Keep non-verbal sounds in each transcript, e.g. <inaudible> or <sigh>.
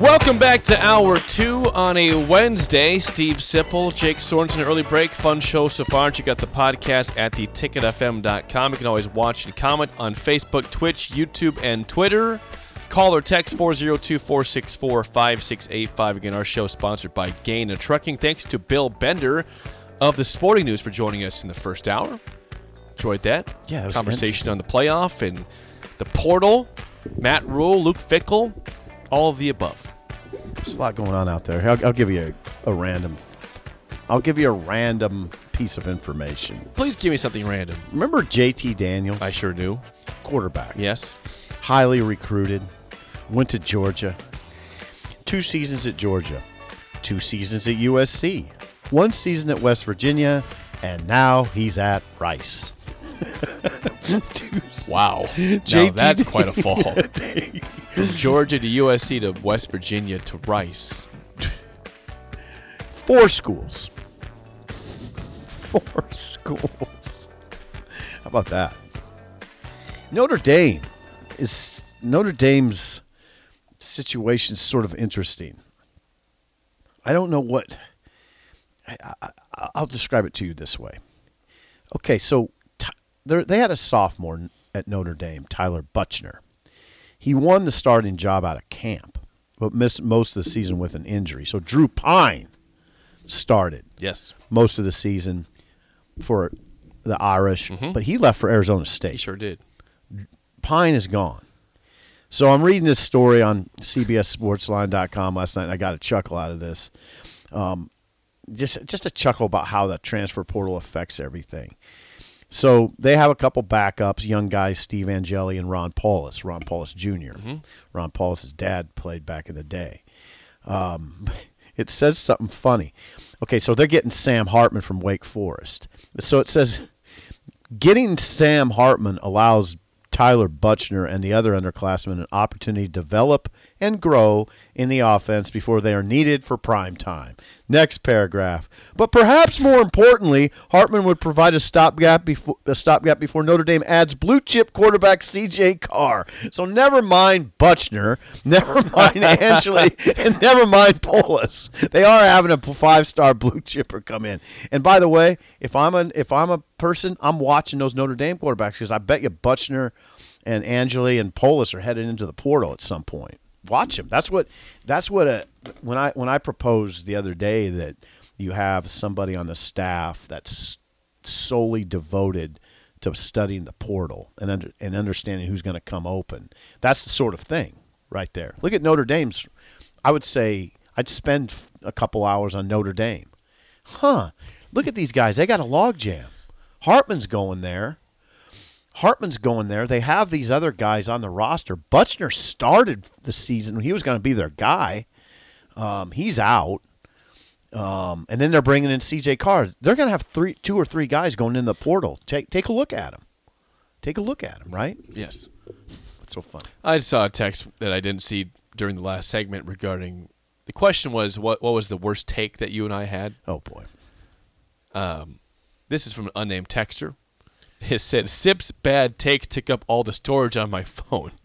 Welcome back to hour two on a Wednesday. Steve Sipple, Jake Sorensen, early break. Fun show so far. Check out the podcast at theticketfm.com. You can always watch and comment on Facebook, Twitch, YouTube, and Twitter. Call or text 402 464 5685. Again, our show is sponsored by Gana Trucking. Thanks to Bill Bender of the Sporting News for joining us in the first hour. Enjoyed that. Yeah, that Conversation on the playoff and the portal. Matt Rhule, Luke Fickell, all of the above. There's a lot going on out there. I'll, I'll give you a, a random. I'll give you a random piece of information. Please give me something random. Remember JT Daniels, I sure do. quarterback, Yes. highly recruited, went to Georgia. Two seasons at Georgia, two seasons at USC, one season at West Virginia, and now he's at Rice. <laughs> Wow. <laughs> now that's quite a fall. <laughs> From <laughs> Georgia to USC to West Virginia to Rice. Four schools. Four <laughs> schools. How about that? Notre Dame is Notre Dame's situation is sort of interesting. I don't know what. I, I, I'll describe it to you this way. Okay, so there- they had a sophomore at Notre Dame, Tyler Buchner. He won the starting job out of camp, but missed most of the season with an injury. So Drew Pyne started Yes. most of the season for the Irish, but he left for Arizona State. He sure did. Pyne is gone. So I'm reading this story on CBSSportsLine.com last night, and I got a chuckle out of this. Um, just just a chuckle about how the transfer portal affects everything. So they have a couple backups, young guys, Steve Angeli and Ron Powlus, Ron Powlus junior Ron Powlus's dad played back in the day. Um, <laughs> it says something funny. Okay, so they're getting Sam Hartman from Wake Forest. So it says getting Sam Hartman allows Tyler Buchner and the other underclassmen an opportunity to develop and grow in the offense before they are needed for prime time. Next paragraph. But perhaps more importantly, Hartman would provide a stopgap before a stopgap before Notre Dame adds blue chip quarterback CJ Carr. So never mind Buchner, <laughs> never mind Angeli, <laughs> and never mind Powlus. They are having a five star blue chipper come in. And by the way, if I'm a if I'm a person, I'm watching those Notre Dame quarterbacks because I bet you Buchner and Angeli and Powlus are headed into the portal at some point. Watch him. That's what. That's what. A, when I when I proposed the other day that you have somebody on the staff that's solely devoted to studying the portal and under, and understanding who's going to come open. That's the sort of thing right there. Look at Notre Dame's. I would say I'd spend a couple hours on Notre Dame. Huh? Look at these guys. They got a logjam. Hartman's going there. Hartman's going there. They have these other guys on the roster. Buchner started the season. He was going to be their guy. Um, he's out. Um, and then they're bringing in C.J. Carr. They're going to have three, two or three guys going in the portal. Take take a look at them. Take a look at them. Right? Yes. That's so funny? I saw a text that I didn't see during the last segment regarding the question was what what was the worst take that you and I had? Oh boy. Um, This is from an unnamed texter. It said Sip's bad takes took up all the storage on my phone. <laughs>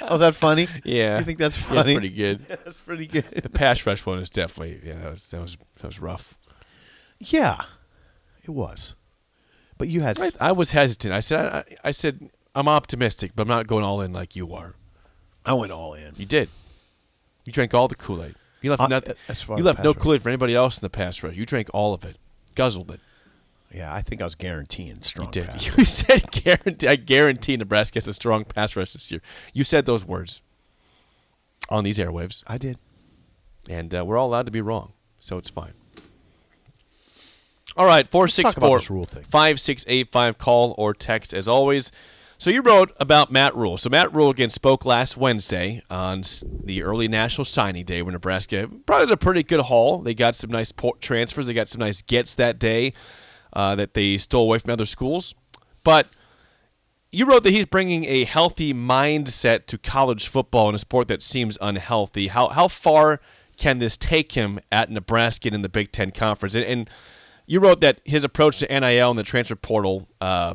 Oh, is that funny? yeah. You think that's Yeah, funny? That's pretty good. <laughs> That's pretty good. The pass rush one is definitely yeah, that was that was that was rough. Yeah, it was. But you had I was hesitant. I said I, I said I'm optimistic, but I'm not going all in like you are. I went all in. You did. You drank all the Kool Aid. You left Uh, nothing. You left no. Kool Aid for anybody else in the pass rush. You drank all of it, guzzled it. Yeah, I think I was guaranteeing strong. You did. <laughs> pass. You said guarantee. I guarantee Nebraska has a strong pass rush this year. You said those words on these airwaves, I did. and uh, we're all allowed to be wrong, so it's fine. All right, talk about 464 this Rhule thing. 5685. Call or text as always. So you wrote about Matt Rhule. So Matt Rhule again spoke last Wednesday on the early National Signing Day when Nebraska brought in a pretty good haul. They got some nice port transfers. They got some nice gets that day uh, that they stole away from other schools. But you wrote that he's bringing a healthy mindset to college football in a sport that seems unhealthy. How how far can this take him at Nebraska in the Big Ten Conference? And, and you wrote that his approach to NIL and the transfer portal uh,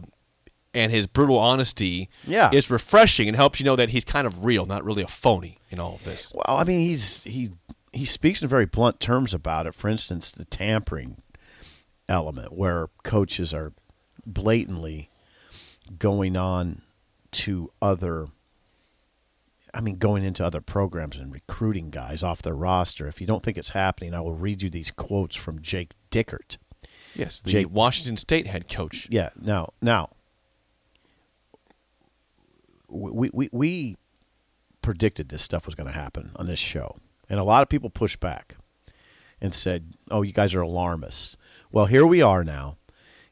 and his brutal honesty Yeah. is refreshing and helps you know that he's kind of real, not really a phony in all of this. Well, I mean, he's he he speaks in very blunt terms about it. For instance, the tampering element, where coaches are blatantly going on to other. I mean, going into other programs and recruiting guys off their roster. If you don't think it's happening, I will read you these quotes from Jake Dickert. Yes, the Jake- Washington State head coach. Yeah. Now, now, we we we predicted this stuff was going to happen on this show, and a lot of people pushed back and said, "Oh, you guys are alarmists." Well, here we are now,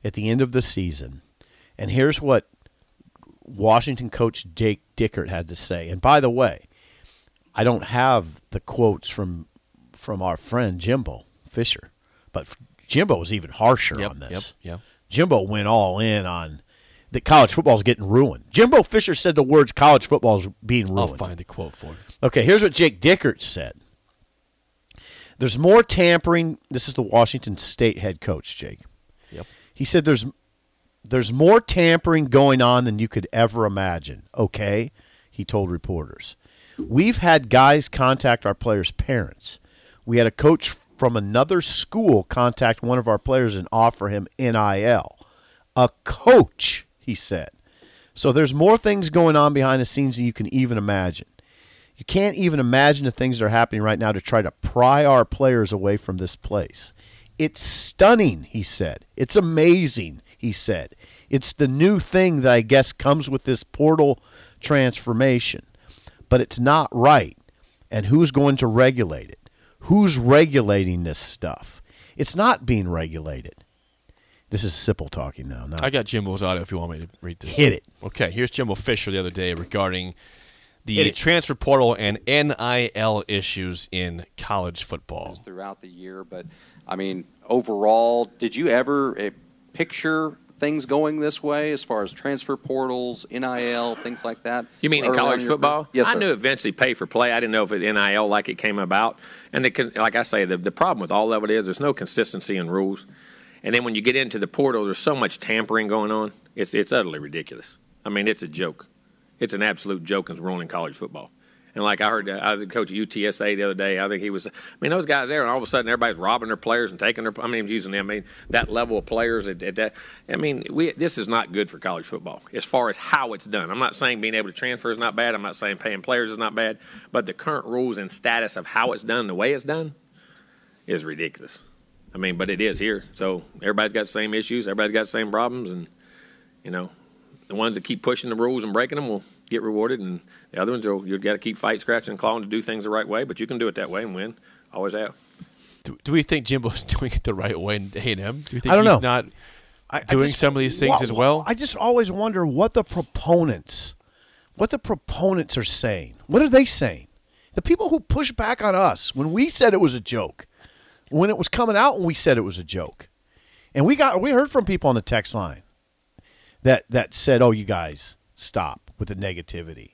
at the end of the season, and here's what Washington coach Jake Dickert had to say. And by the way, I don't have the quotes from from our friend Jimbo Fisher, but Jimbo was even harsher Yep, on this. yep. Yep. Jimbo went all in on that college football is getting ruined. Jimbo Fisher said the words college football is being ruined. I'll find the quote for you. Okay, here's what Jake Dickert said. There's more tampering. This is the Washington State head coach, Jake. Yep. He said there's there's more tampering going on than you could ever imagine. Okay, he told reporters. We've had guys contact our players' parents. We had a coach from another school contact one of our players and offer him NIL. A coach, he said. So there's more things going on behind the scenes than you can even imagine. You can't even imagine the things that are happening right now to try to pry our players away from this place. It's stunning, he said. It's amazing, he said. It's the new thing that I guess comes with this portal transformation. But it's not right. And who's going to regulate it? Who's regulating this stuff? It's not being regulated. This is Sipple talking now. Not I got Jimbo's audio if you want me to read this. Hit it. Okay, here's Jimbo Fisher the other day regarding the it. transfer portal and NIL issues in college football. throughout the year. But I mean, overall, did you ever uh, picture things going this way as far as transfer portals, NIL, things like that? You mean in college football? career? Yes, I knew eventually pay for play. I didn't know if it NIL like it came about. And the, like I say, the, the problem with all of it is there's no consistency in rules. And then when you get into the portal, there's so much tampering going on. It's it's utterly ridiculous. I mean, it's a joke. It's an absolute joke and it's ruining college football. And like I heard, I the coach at UTSA the other day. I think he was. I mean, those guys there, and all of a sudden everybody's robbing their players and taking their. I mean, using them. I mean, that level of players at, at that. I mean, we this is not good for college football as far as how it's done. I'm not saying being able to transfer is not bad. I'm not saying paying players is not bad. But the current rules and status of how it's done, the way it's done, is ridiculous. I mean, but it is here. So everybody's got the same issues. Everybody's got the same problems, and you know, the ones that keep pushing the rules and breaking them will get rewarded, and the other ones will you've got to keep fight, scratching, and clawing to do things the right way. But you can do it that way and win. Always have. Do, do we think Jimbo's <laughs> doing it the right way in A&M? Do you think I don't he's know. not I- I doing just- some of these things wha- as well? I just always wonder what the proponents, what the proponents are saying. What are they saying? The people who push back on us when we said it was a joke, when it was coming out, when we said it was a joke, and we got we heard from people on the text line that that said, "Oh, you guys stop with the negativity."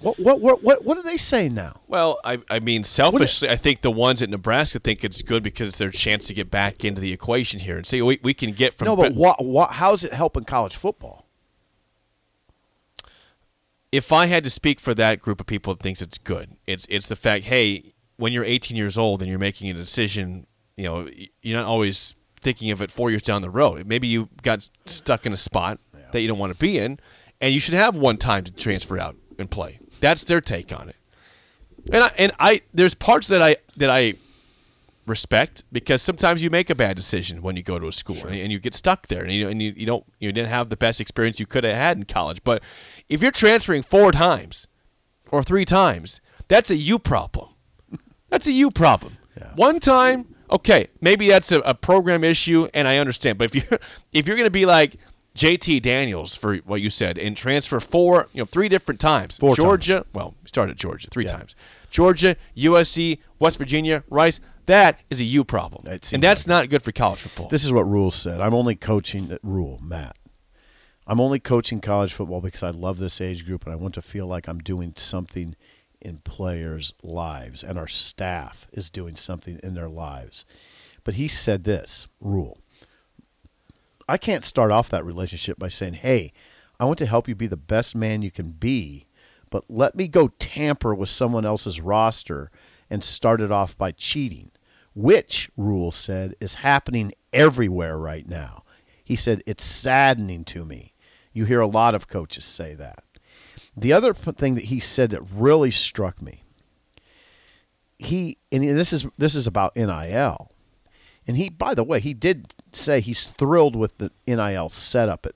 What what what what, what are they saying now? Well, I, I mean, selfishly, I think the ones at Nebraska think it's good because it's their chance to get back into the equation here and see we, we can get from. No, but what what how's it helping college football? if I had to speak for that group of people that thinks it's good, it's it's the fact, hey, when you're 18 years old and you're making a decision, you know, you're not always thinking of it four years down the road. Maybe you got stuck in a spot that you don't want to be in, and you should have one time to transfer out and play. That's their take on it. And I, and I there's parts that I that I respect because sometimes you make a bad decision when you go to a school and, and you get stuck there and you and you, you don't you didn't have the best experience you could have had in college. But if you're transferring four times or three times, that's a you problem. <laughs> That's a you problem. One time, Okay, maybe that's a, a program issue, and I understand. But if you're <laughs> if you're going to be like JT Daniels for what you said and transfer four, you know, three different times, Four Georgia. Well, he started Georgia three times. Georgia, USC, West Virginia, Rice. That is a you problem, and that's not good for college football. This is what Rhule said. I'm only coaching at Rhule, Matt. I'm only coaching college football because I love this age group and I want to feel like I'm doing something in players' lives and our staff is doing something in their lives. But he said this, Rhule. I can't start off that relationship by saying, "Hey, I want to help you be the best man you can be, but let me go tamper with someone else's roster and start it off by cheating." Which Rhule said is happening everywhere right now. He said it's saddening to me. You hear a lot of coaches say that. The other thing that he said that really struck me, he and this is this is about NIL. And he, by the way, he did say he's thrilled with the NIL setup at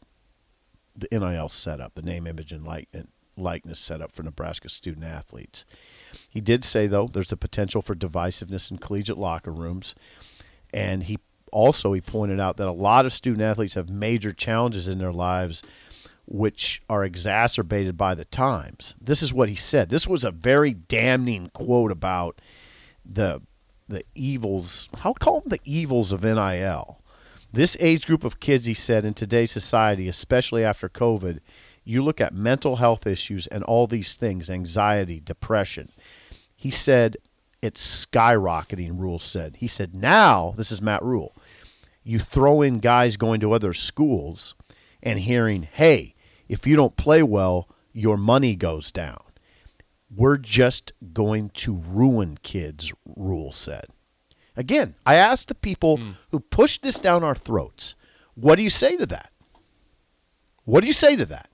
the NIL setup, the name, image, and like and likeness setup for Nebraska student athletes. He did say though there's the potential for divisiveness in collegiate locker rooms, and he also he pointed out that a lot of student athletes have major challenges in their lives which are exacerbated by the times. This is what he said. This was a very damning quote about the the evils. How call them the evils of NIL? This age group of kids, he said, in today's society, especially after COVID, you look at mental health issues and all these things, anxiety, depression. He said it's skyrocketing, Rhule said. He said, now, this is Matt Rhule, you throw in guys going to other schools and hearing, hey, if you don't play well, your money goes down. We're just going to ruin kids, Rhule said. Again, I asked the people hmm. who pushed this down our throats, what do you say to that? What do you say to that?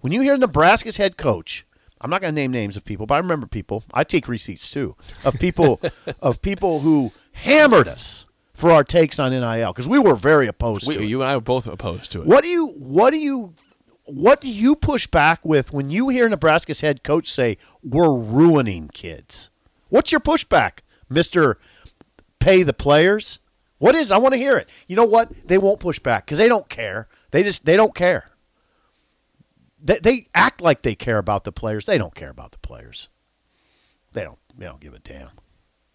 When you hear Nebraska's head coach, I'm not going to name names of people, but I remember people. I take receipts too of people <laughs> of people who hammered us for our takes on NIL because we were very opposed we, to it. you and I were both opposed to it. What do you what do you what do you push back with when you hear Nebraska's head coach say we're ruining kids? What's your pushback, Mister? Pay the players. What is? I want to hear it. You know what? They won't push back because they don't care. They just they don't care. They, they act like they care about the players. They don't care about the players. They don't. They don't give a damn.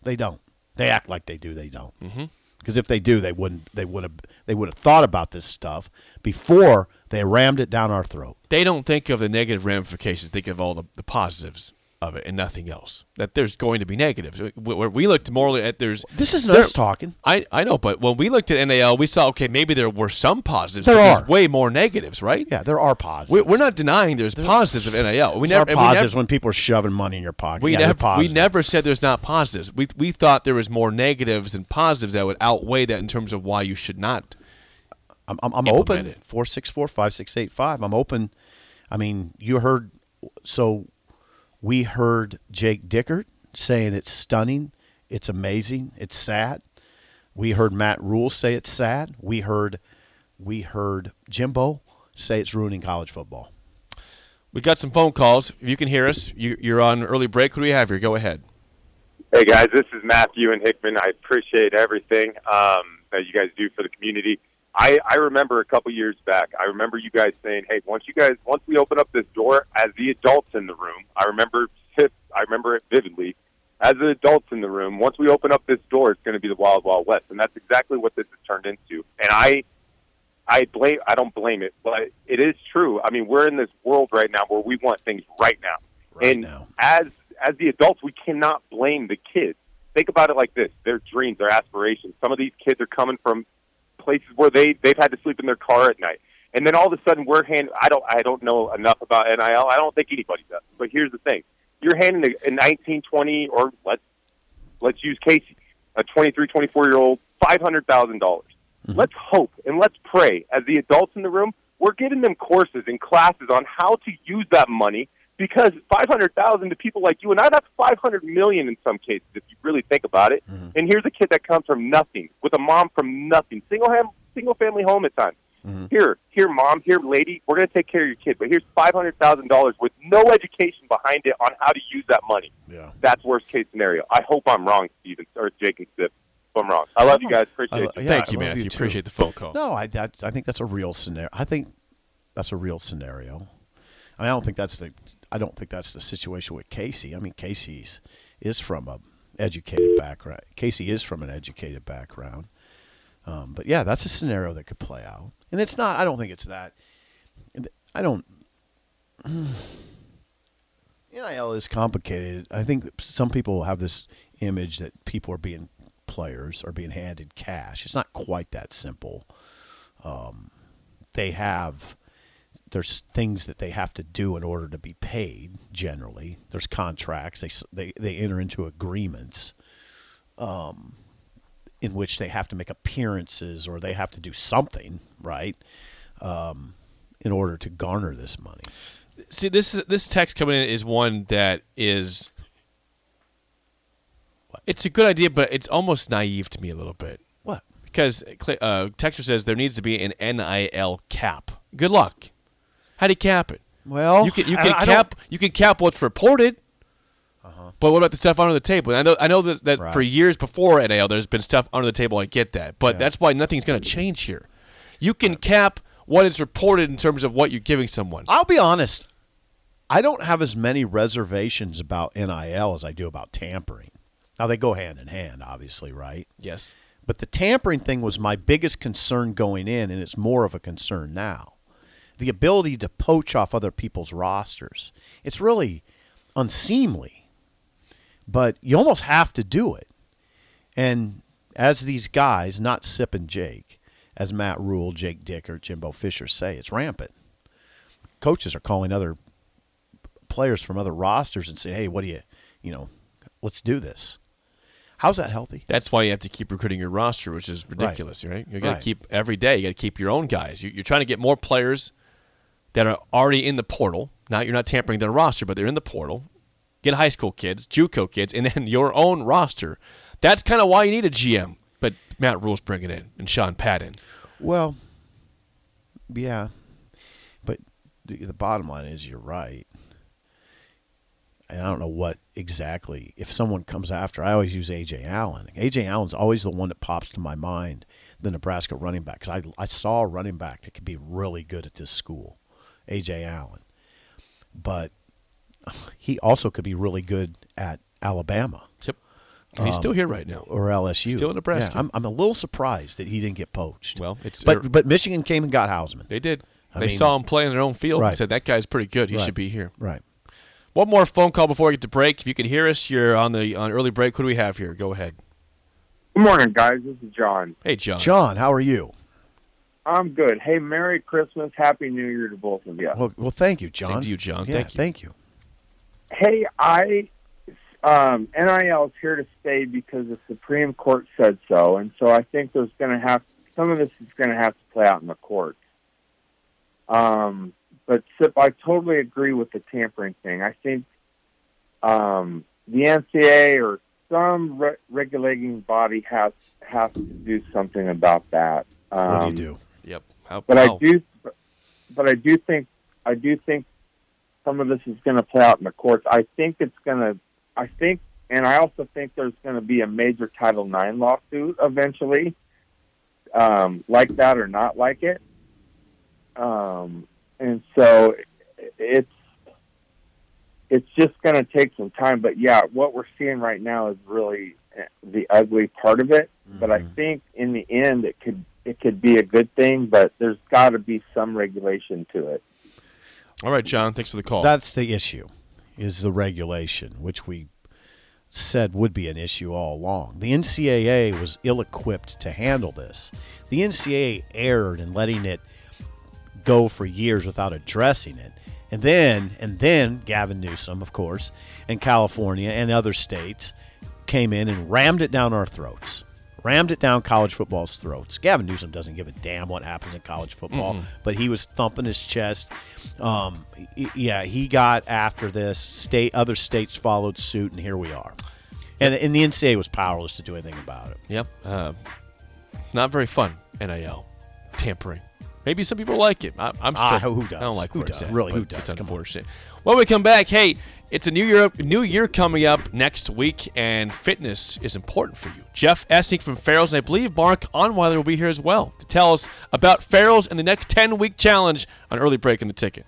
They don't. They act like they do. They don't. Mm-hmm. Because if they do, they wouldn't. They would have. They would have thought about this stuff before they rammed it down our throat. they don't think of the negative ramifications. They think of all the, the positives of it and nothing else. That there's going to be negatives. Where we looked more at there's This isn't there- us talking. I, I know, but when we looked at NIL, we saw okay, maybe there were some positives, There but there's are. way more negatives, right? Yeah, there are positives. We, we're not denying there's positives of NIL. We never are and we positives never- when people are shoving money in your pocket. we yeah, never we never said there's not positives. We we thought there was more negatives than positives that would outweigh that in terms of why you should not. I'm, I'm, I'm open. it. Four six four five six eight five. I'm open. I mean, you heard. So, we heard Jake Dickert saying it's stunning, it's amazing, it's sad. We heard Matt Rhule say it's sad. We heard, we heard Jimbo say it's ruining college football. We got some phone calls. If you can hear us, you, you're on early break. Who do we have here? Go ahead. Hey guys, this is Matthew and Hickman. I appreciate everything um, that you guys do for the community. I, I remember a couple years back. I remember you guys saying, "Hey, once you guys, once we open up this door, as the adults in the room, I remember, I remember it vividly. As the adults in the room, once we open up this door, it's going to be the wild, wild west, and that's exactly what this has turned into. And I, I blame, I don't blame it, but it is true. I mean, we're in this world right now where we want things right now, Right and now. as as the adults, we cannot blame the kids. Think about it like this: their dreams, their aspirations. Some of these kids are coming from places where they they've had to sleep in their car at night, and then all of a sudden we're hand. I don't I don't know enough about NIL. I don't think anybody does. But here's the thing: you're handing a, a 19, 20, or let's let's use Casey, a 23, 24 year old, five hundred thousand dollars. Mm-hmm. Let's hope and let's pray as the adults in the room. We're giving them courses and classes on how to use that money because five hundred thousand to people like you and I, that's five hundred million in some cases if you really think about it. Mm-hmm. And here's a kid that comes from nothing with a mom from nothing, single ham, single family home at times. Mm-hmm. Here, here, mom, here, lady, we're going to take care of your kid, but here's five hundred thousand dollars with no education behind it on how to use that money. Yeah. That's worst case scenario. I hope I'm wrong, Steven or Jake and Sip. I'm wrong. I love you guys. I Appreciate lo- you. yeah, Thank you, love Matthew. you. Appreciate the phone call. No, I that, I think that's a real scenario. I think that's a real scenario. I, mean, I don't think that's the I don't think that's the situation with Casey. I mean, Casey's is from a educated background. Casey is from an educated background. Um, but yeah, that's a scenario that could play out. And it's not. I don't think it's that. I don't. <sighs> NIL is complicated. I think some people have this image that people are being players are being handed cash. It's not quite that simple. Um, they have there's things that they have to do in order to be paid. Generally, there's contracts. They they they enter into agreements. Um, in which they have to make appearances or they have to do something right um, in order to garner this money. See, this is, this text coming in is one that is. What? It's a good idea, but it's almost naive to me a little bit What? because uh, Texter says there needs to be an NIL cap. Good luck. How do you cap it? Well, you can you can I cap you can cap what's reported. Uh-huh. But what about the stuff under the table? I know I know that, that Right. for years before NIL, there's been stuff under the table. I get that, but Yeah. that's why nothing's going to change here. You can cap what is reported in terms of what you're giving someone. I'll be honest. I don't have as many reservations about NIL as I do about tampering. Now they go hand in hand, obviously, right? Yes. But the tampering thing was my biggest concern going in, and it's more of a concern now. The ability to poach off other people's rosters. It's really unseemly, but you almost have to do it. And as these guys, not Sip and Jake, as Matt Rhule, Jake Dick, or Jimbo Fisher say, it's rampant. Coaches are calling other players from other rosters and saying, hey, what do you, you know, let's do this. How's that healthy? That's why you have to keep recruiting your roster, which is ridiculous, right? You got to Right. keep every day. You got to keep your own guys. You- You're trying to get more players that are already in the portal. Not you're not tampering their roster, but they're in the portal. Get high school kids, JUCO kids, and then <laughs> your own roster. That's kind of why you need a GM. But Matt Rhule's bringing in and Sean Padden. Well, yeah, but the, the bottom line is you're right. And I don't know what exactly. If someone comes after, I always use Ajay Allen. Ajay Allen's always the one that pops to my mind, the Nebraska running back, because I I saw a running back that could be really good at this school, Ajay Allen, but <laughs> he also could be really good at Alabama Yep. And he's still here right now. or LSU. Still in Nebraska. Yeah, I'm, I'm a little surprised that he didn't get poached. Well, it's but er- but Michigan came and got Hausmann. They did. I they mean- saw him play in their own field and said that guy's pretty good. He Right. should be here. Right. One more phone call before we get to break. If you can hear us, you're on the on early break. Who do we have here? Go ahead. Good morning, guys. This is John. Hey, John. John, how are you? I'm good. Hey, Merry Christmas, Happy New Year to both of you. Well, well, thank you, John. Same to you, John. Yeah, Thank you. Thank you. Hey, I um, NIL is here to stay because the Supreme Court said so, and so I think there's going to have some of this is going to have to play out in the courts. Um, but Sip, I totally agree with the tampering thing. I think um, the NCAA or some re- regulating body has has to do something about that. Um, What do you do? Yep. How, but I do, but I do think I do think some of this is going to play out in the courts. I think it's going to. I think, and I also think there's going to be a major Title IX lawsuit eventually, um, like that or not like it. Um, and so it's it's just going to take some time. But yeah, what we're seeing right now is really the ugly part of it. But I think in the end, it could it could be a good thing. But there's got to be some regulation to it. All right, John. Thanks for the call. That's the issue, is the regulation, which we said would be an issue all along. The NCAA was ill-equipped to handle this. The NCAA erred in letting it go for years without addressing it. And then, and then Gavin Newsom, of course, and California and other states came in and rammed it down our throats. Rammed it down college football's throats. Gavin Newsom doesn't give a damn what happens in college football, but he was thumping his chest. Um, yeah, he got after this. State, other states followed suit, and here we are. And, and the NCAA was powerless to do anything about it. Yep. Uh, not very fun. NIL tampering. Maybe some people like it. I, I'm Ah, still, who I don't does? like Who does? at, Really, who It's does? On. unfortunate. When we come back, hey, It's a new year, new year coming up next week, and fitness is important for you. Jeff Essing from Farrell's, and I believe Mark Onweiler will be here as well to tell us about Farrell's and the next 10 week challenge on early break in the ticket.